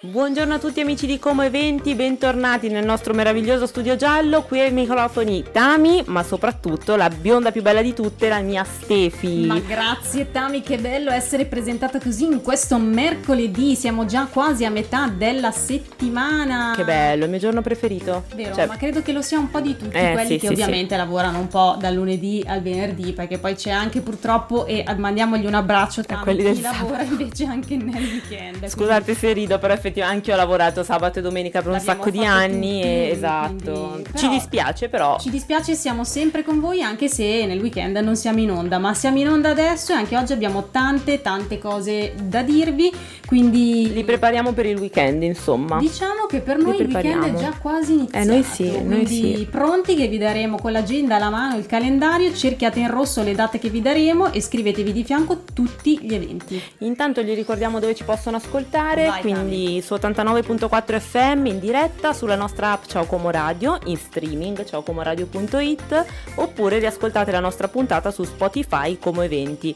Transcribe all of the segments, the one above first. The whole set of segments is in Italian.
Buongiorno a tutti amici di Como Eventi, bentornati nel nostro meraviglioso studio giallo. Qui ai microfoni Tami, ma soprattutto la bionda più bella di tutte, la mia Stefi. Ma grazie Tami, che bello essere presentata così in questo mercoledì. Siamo già quasi a metà della settimana. Che bello, il mio giorno preferito. Vero, cioè... ma credo che lo sia un po' di tutti eh, quelli sì, che sì, ovviamente sì. lavorano un po' dal lunedì al venerdì, perché poi c'è anche purtroppo, e mandiamogli un abbraccio a quelli del chi lavora invece anche nel weekend. Scusate quindi... se rido, però effettivamente effettivamente anche io ho lavorato sabato e domenica per L'abbiamo un sacco di anni. E, esatto. Quindi, ci dispiace però. Ci dispiace, siamo sempre con voi anche se nel weekend non siamo in onda, ma siamo in onda adesso e anche oggi abbiamo tante tante cose da dirvi. Quindi li prepariamo per il weekend, insomma. Diciamo che per noi il weekend è già quasi iniziato. Eh, noi sì, noi sì. pronti che vi daremo con l'agenda alla mano, il calendario, cerchiate in rosso le date che vi daremo e scrivetevi di fianco tutti gli eventi. Intanto gli ricordiamo dove ci possono ascoltare, Vai, quindi su 89.4 FM in diretta sulla nostra app Ciao Como Radio, in streaming ciaocomoradio.it oppure riascoltate la nostra puntata su Spotify come eventi.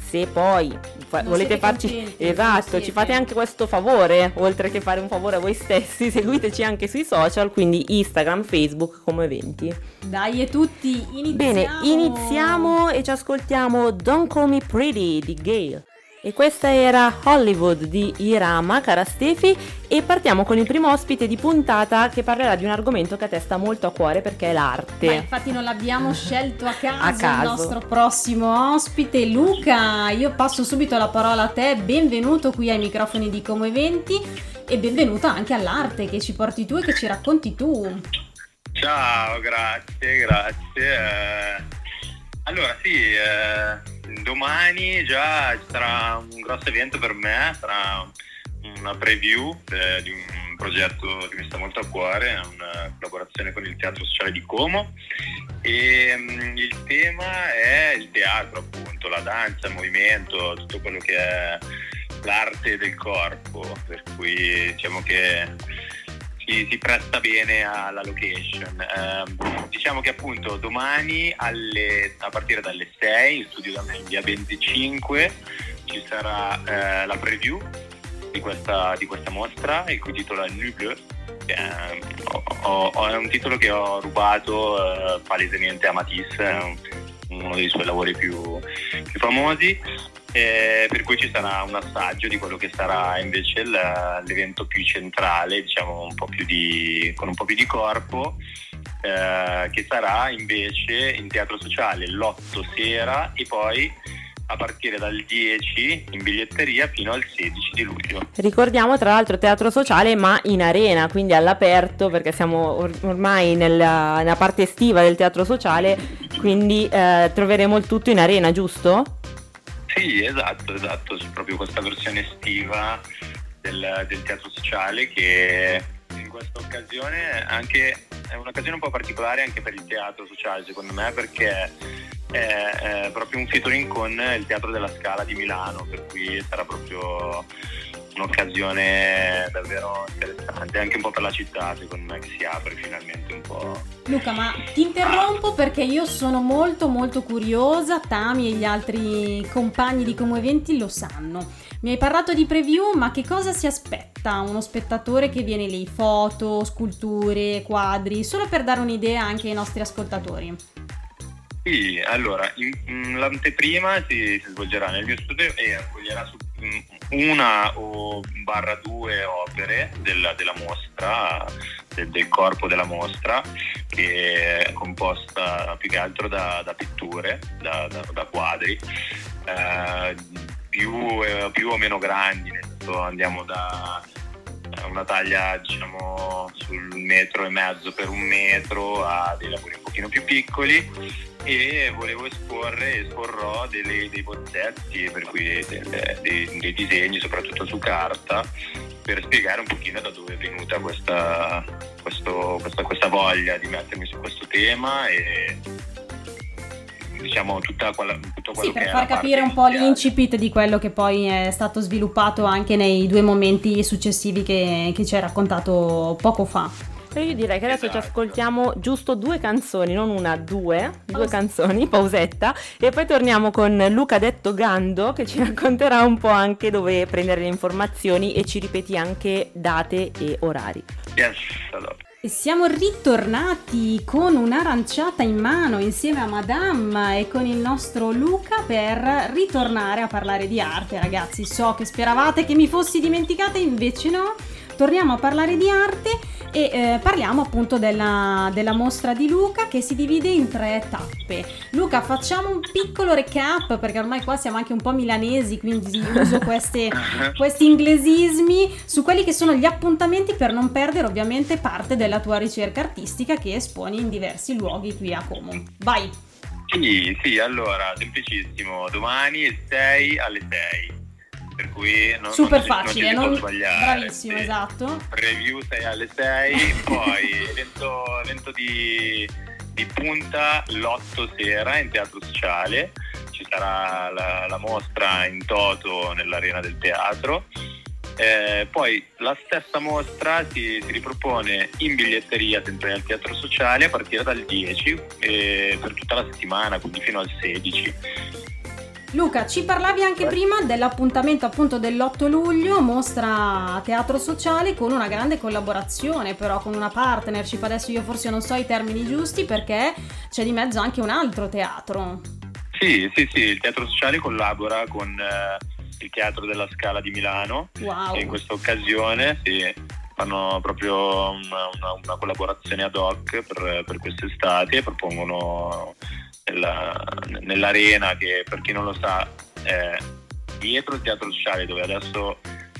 Se poi fa- volete farci contenti, esatto, ci fate anche questo favore, oltre che fare un favore a voi stessi, seguiteci anche sui social, quindi Instagram, Facebook come eventi. Dai e tutti, iniziamo. Bene, iniziamo e ci ascoltiamo Don't Call Me Pretty di Gail. E questa era Hollywood di Irama, cara Stefi, e partiamo con il primo ospite di puntata che parlerà di un argomento che a te sta molto a cuore perché è l'arte. Ma infatti non l'abbiamo scelto a caso, a caso, il nostro prossimo ospite, Luca. Io passo subito la parola a te, benvenuto qui ai microfoni di Como Eventi e benvenuto anche all'arte che ci porti tu e che ci racconti tu. Ciao, grazie, grazie. Allora sì, eh, domani già ci sarà un grosso evento per me, sarà una preview eh, di un progetto che mi sta molto a cuore, una collaborazione con il Teatro Sociale di Como. E um, il tema è il teatro appunto, la danza, il movimento, tutto quello che è l'arte del corpo, per cui diciamo che si, si presta bene alla location. Eh, diciamo che appunto domani alle, a partire dalle 6 in studio da me in via 25 ci sarà eh, la preview di questa, di questa, mostra il cui titolo è Nu Bleu ho, è un titolo che ho rubato eh, palesemente a Matisse uno dei suoi lavori più, più famosi eh, per cui ci sarà un assaggio di quello che sarà invece l'evento più centrale, diciamo un di, con un po' più di corpo, eh, che sarà invece in teatro sociale l'8 sera e poi a partire dal 10 in biglietteria fino al 16 di luglio. Ricordiamo tra l'altro teatro sociale ma in arena, quindi all'aperto perché siamo or- ormai nella, nella, parte estiva del teatro sociale, quindi eh, troveremo il tutto in arena, giusto? Sì, esatto, esatto, c'è proprio questa versione estiva del, del teatro sociale che in questa occasione anche, è un'occasione un po' particolare anche per il teatro sociale secondo me perché è, è proprio un featuring con il Teatro della Scala di Milano per cui sarà proprio un'occasione davvero interessante anche un po' per la città secondo me che si apre finalmente un po'. Luca ma ti interrompo perché io sono molto molto curiosa, Tami e gli altri compagni di Como Eventi lo sanno. Mi hai parlato di preview ma che cosa si aspetta uno spettatore che viene lì? Foto, sculture, quadri, solo per dare un'idea anche ai nostri ascoltatori. Sì, allora, in, in, l'anteprima si, si, svolgerà nel mio studio e accoglierà su, una o barra due opere della, della mostra, del, del, corpo della mostra, che è composta più che altro da, da pitture, da, da, da quadri, eh, più, eh, più, o meno grandi, andiamo da una taglia diciamo sul metro e mezzo per un metro a dei lavori un pochino più piccoli e volevo esporre, esporrò delle, dei bozzetti, per cui delle, dei, dei, disegni soprattutto su carta, per spiegare un pochino da dove è venuta questa, questo, questa, questa voglia di mettermi su questo tema e diciamo tutta quella, tutto quello sì, per far capire un po' l'incipit di quello che poi è stato sviluppato anche nei due momenti successivi che, che ci hai raccontato poco fa. E io direi che adesso Esatto. ci ascoltiamo giusto due canzoni, non una, due, due Pausa. canzoni, pausetta, e poi torniamo con Luca Detto Gando che ci racconterà un po' anche dove prendere le informazioni e ci ripeti anche date e orari. Yes, allora. E siamo ritornati con un'aranciata in mano insieme a Madame e con il nostro Luca per ritornare a parlare di arte, ragazzi. So che speravate che mi fossi dimenticata, invece no. Torniamo a parlare di arte e eh, parliamo appunto della, della mostra di Luca che si divide in tre tappe. Luca, facciamo un piccolo recap perché ormai qua siamo anche un po' milanesi, quindi uso queste, questi inglesismi su quelli che sono gli appuntamenti per non perdere ovviamente parte della tua ricerca artistica che esponi in diversi luoghi qui a Como. Vai! Sì, sì, allora, semplicissimo, domani 6 alle 6. Cui non, Super non, ci- non ci facile, può non- sbagliare. bravissimo, sì. esatto. Preview 6 alle 6, poi evento, evento di, di punta l'8 sera in teatro sociale. Ci sarà la, la mostra in toto nell'arena del teatro. Eh, poi la stessa mostra si, si ripropone in biglietteria sempre nel teatro sociale a partire dal 10 eh, per tutta la settimana, quindi fino al 16. Luca, ci parlavi anche prima dell'appuntamento appunto dell'8 luglio, mostra teatro sociale con una grande collaborazione però con una partnership, adesso io forse non so i termini giusti perché c'è di mezzo anche un altro teatro. Sì, sì, sì, il teatro sociale collabora con eh, il Teatro della Scala di Milano Wow! e in questa occasione sì, fanno proprio una, una- una collaborazione ad hoc per, per quest'estate e propongono nella- nell'arena che per chi non lo sa è dietro il teatro sociale dove adesso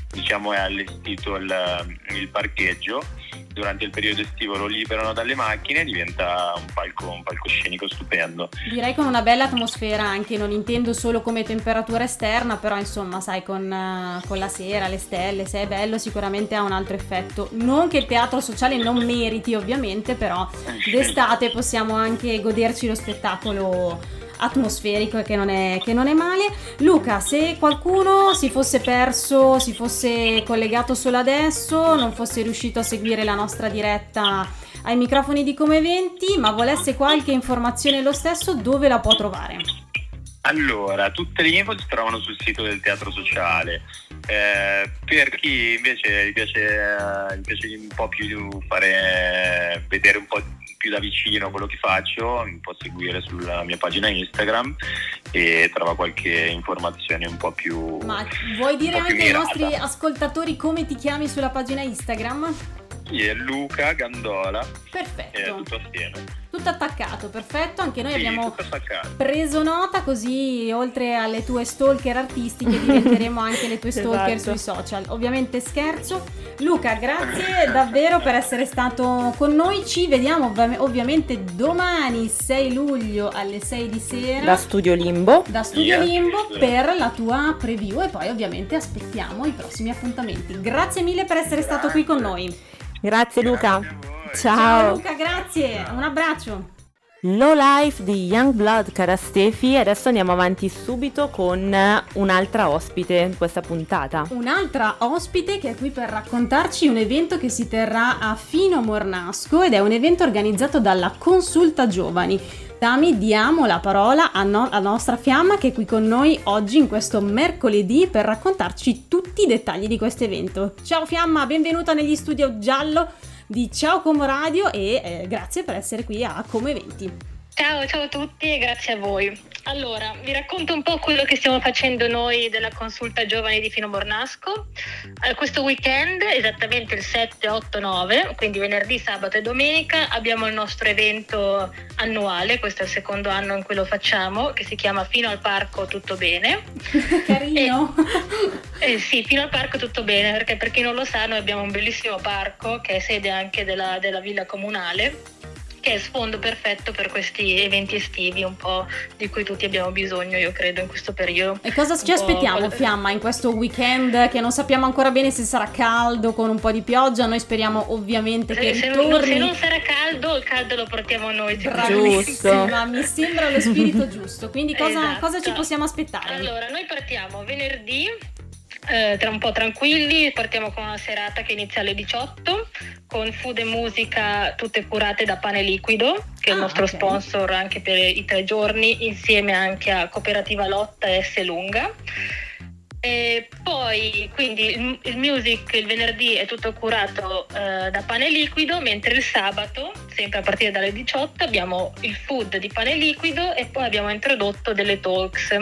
diciamo è allestito il, il parcheggio durante il periodo estivo lo liberano dalle macchine diventa un, palco, un palcoscenico stupendo Direi con una bella atmosfera anche, non intendo solo come temperatura esterna, però insomma, sai, con, eh, con la sera, le stelle, se è bello sicuramente ha un altro effetto. Non che il teatro sociale non meriti ovviamente, però d'estate possiamo anche goderci lo spettacolo atmosferico e che non, è, che non è male. Luca, se qualcuno si fosse perso, si fosse collegato solo adesso, non fosse riuscito a seguire la nostra diretta ai microfoni di Come Eventi, ma volesse qualche informazione lo stesso, dove la può trovare? Allora, tutte le info si trovano sul sito del Teatro Sociale. Eh, per chi invece gli piace, gli piace un po' più fare vedere un po' più da vicino quello che faccio, mi può seguire sulla mia pagina Instagram e trova qualche informazione un po' più Ma vuoi dire anche ai nostri ascoltatori come ti chiami sulla pagina Instagram? Sì, è Luca Gandola, è Perfetto, tutto assieme. tutto attaccato, perfetto. Anche noi Sì, abbiamo preso nota così oltre alle tue stalker artistiche diventeremo anche le tue stalker Esatto. sui social. Ovviamente scherzo. Luca, grazie davvero per essere stato con noi. Ci vediamo ovvi- ovviamente domani 6 luglio alle 6 di sera. Da Studio Limbo. da Studio Yes. Limbo per la tua preview e poi ovviamente aspettiamo i prossimi appuntamenti. Grazie mille per essere stato qui con noi. Grazie Luca. Grazie a voi. Ciao. Ciao Luca, grazie. Un abbraccio. Low Life di Youngblood Carastefi e adesso andiamo avanti subito con un'altra ospite in questa puntata. Un'altra ospite che è qui per raccontarci un evento che si terrà a Fino Mornasco ed è un evento organizzato dalla Consulta Giovani. Tami, diamo la parola a no- alla nostra Fiamma che è qui con noi oggi in questo mercoledì per raccontarci tutti i dettagli di questo evento. Ciao Fiamma, benvenuta negli studio giallo di Ciao Como Radio e eh, grazie per essere qui a Come Eventi. Ciao, ciao a tutti e grazie a voi. Allora, vi racconto un po' quello che stiamo facendo noi della consulta giovani di Fino Mornasco. Eh, questo weekend, esattamente il 7, 8, 9, quindi venerdì, sabato e domenica, abbiamo il nostro evento annuale, questo è il secondo anno in cui lo facciamo, che si chiama Fino al Parco Tutto Bene. Carino. Eh sì, fino al parco tutto bene, perché per chi non lo sa noi abbiamo un bellissimo parco che è sede anche della, della villa comunale, che è sfondo perfetto per questi eventi estivi un po' di cui tutti abbiamo bisogno, io credo, in questo periodo. E cosa ci aspettiamo, Fiamma, in questo weekend che non sappiamo ancora bene se sarà caldo con un po' di pioggia? Noi speriamo ovviamente che Se, se non, se non sarà caldo, il caldo lo portiamo noi. Bravissima, mi sembra lo spirito giusto. Quindi cosa, Esatto. cosa ci possiamo aspettare? Allora, noi partiamo venerdì eh, tra un po' tranquilli, partiamo con una serata che inizia alle 18 con food e musica tutte curate da Pane Liquido, che è il Ah, nostro ok. sponsor anche per i tre giorni, insieme anche a Cooperativa Lotta e S Lunga. E poi quindi il, il music il venerdì è tutto curato eh, da pane liquido, mentre il sabato, sempre a partire dalle 18, abbiamo il food di pane liquido e poi abbiamo introdotto delle talks.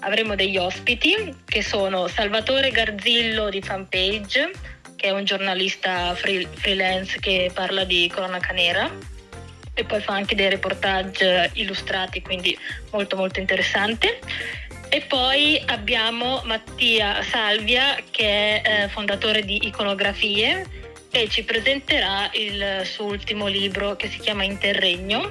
Avremo degli ospiti che sono Salvatore Garzillo di Fanpage, che è un giornalista free- freelance che parla di cronaca nera e poi fa anche dei reportage illustrati, quindi molto molto interessante. E poi abbiamo Mattia Salvia che è eh, fondatore di Iconografie e ci presenterà il suo ultimo libro che si chiama Interregno.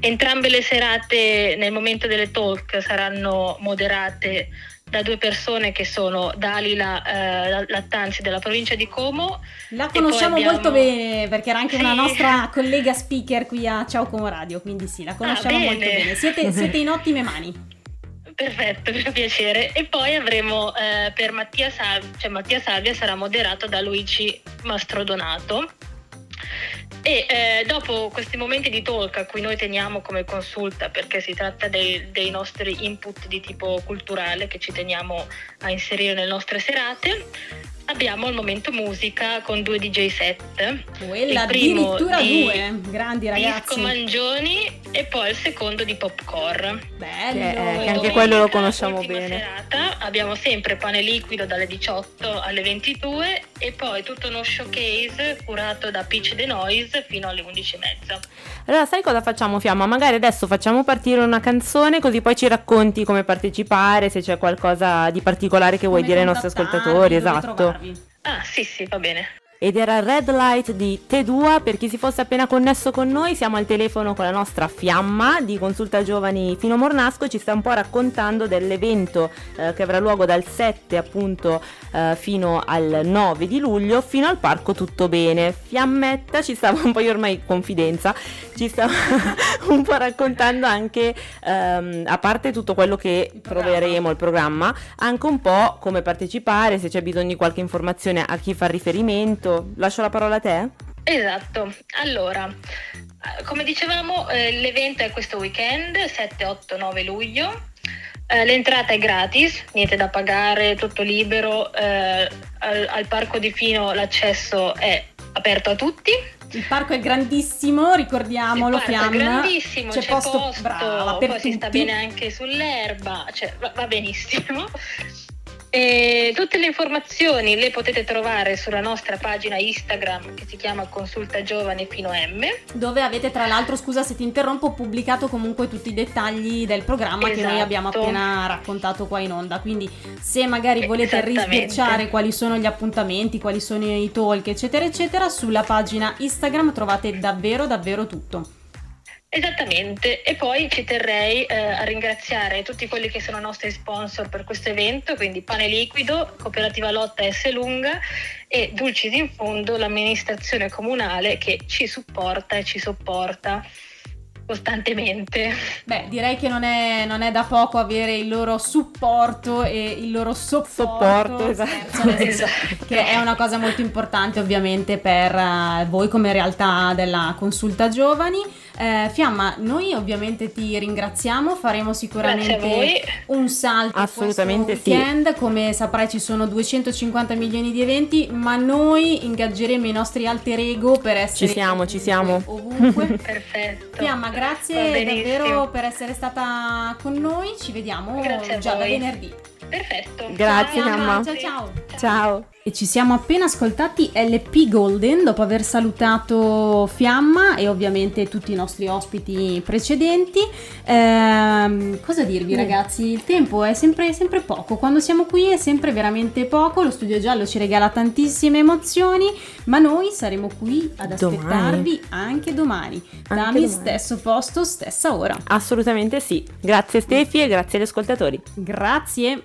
Entrambe le serate nel momento delle talk saranno moderate da due persone che sono Dalila eh, Lattanzi della provincia di Como La conosciamo abbiamo- molto bene perché era anche una Sì. nostra collega speaker qui a Ciao Como Radio, quindi sì, la conosciamo Ah, molto bene. Siete, siete in ottime mani. Perfetto, mi fa piacere. E poi avremo eh, per Mattia Salvia, cioè Mattia Salvia sarà moderato da Luigi Mastrodonato. E eh, dopo questi momenti di talk a cui noi teniamo come consulta, perché si tratta dei, dei nostri input di tipo culturale che ci teniamo a inserire nelle nostre serate, abbiamo il momento musica con due DJ set. Quella Il primo addirittura di due, grandi Disco ragazzi. Mangioni e poi il secondo di Popcorn. Bello. Che è- che anche Domenica, quello lo conosciamo ultima bene. serata, abbiamo sempre pane liquido dalle 18 alle 22 e poi tutto uno showcase curato da Pitch the Noise fino alle 11.30. Allora, sai cosa facciamo, Fiamma? Magari adesso facciamo partire una canzone, così poi ci racconti come partecipare, se c'è qualcosa di particolare che vuoi Come dire ai nostri ascoltatori. Esatto. trovarvi. Ah sì sì, va bene. Ed era Red Light di T2, per chi si fosse appena connesso con noi, siamo al telefono con la nostra Fiamma di Consulta Giovani Fino Mornasco, ci sta un po' raccontando dell'evento eh, che avrà luogo dal 7 appunto eh, fino al 9 di luglio, fino al parco Tutto Bene. Fiammetta ci stava un po' io ormai confidenza, ci stava un po' raccontando anche, ehm, a parte tutto quello che Il troveremo, il programma, anche un po' come partecipare, se c'è bisogno di qualche informazione a chi fa riferimento. Lascio la parola a te. Esatto, allora, eh, come dicevamo eh, l'evento è questo weekend, 7, 8, 9 luglio. Eh, l'entrata è gratis, niente da pagare, tutto libero. eh, al, al parco di Fino l'accesso è aperto a tutti. Il parco è grandissimo, ricordiamolo, parco è Fiamma. grandissimo, c'è, posto, brava, per poi si sta tutti. bene anche sull'erba, cioè va, va benissimo. E tutte le informazioni le potete trovare sulla nostra pagina Instagram che si chiama Consulta Giovane Fino M. Dove avete tra l'altro, scusa se ti interrompo, pubblicato comunque tutti i dettagli del programma che noi Esatto. abbiamo appena raccontato qua in onda. Quindi se magari volete risbirciare quali sono gli appuntamenti, quali sono i talk, eccetera, eccetera, sulla pagina Instagram trovate davvero davvero tutto. Esattamente, e poi ci terrei eh, a ringraziare tutti quelli che sono nostri sponsor per questo evento, quindi Pane Liquido, Cooperativa Lotta S Lunga e Dulcis in Fondo, l'amministrazione comunale che ci supporta e ci sopporta costantemente. Beh, direi che non è, non è da poco avere il loro supporto e il loro sopporto. Sopporto, esatto. Esatto. che è una cosa molto importante ovviamente per eh, voi come realtà della consulta giovani. Eh, Fiamma, noi ovviamente ti ringraziamo, faremo sicuramente un salto Assolutamente questo sì. weekend, come saprai ci sono 250 milioni di eventi, ma noi ingaggeremo i nostri alter ego per essere Ci siamo, ci siamo. ovunque. Perfetto. Fiamma, grazie davvero per essere stata con noi, ci vediamo già da venerdì. Perfetto. Grazie, Ciao, Fiamma. Ciao ciao. Ciao. E ci siamo appena ascoltati LP Golden dopo aver salutato Fiamma e ovviamente tutti i nostri ospiti precedenti. Ehm, cosa dirvi Mm. ragazzi? Il tempo è sempre, sempre poco, quando siamo qui è sempre veramente poco, lo studio giallo ci regala tantissime emozioni, ma noi saremo qui ad Domani. aspettarvi anche domani. Dammi domani. stesso posto, stessa ora. Assolutamente sì. Grazie Stefi e grazie agli ascoltatori. Grazie.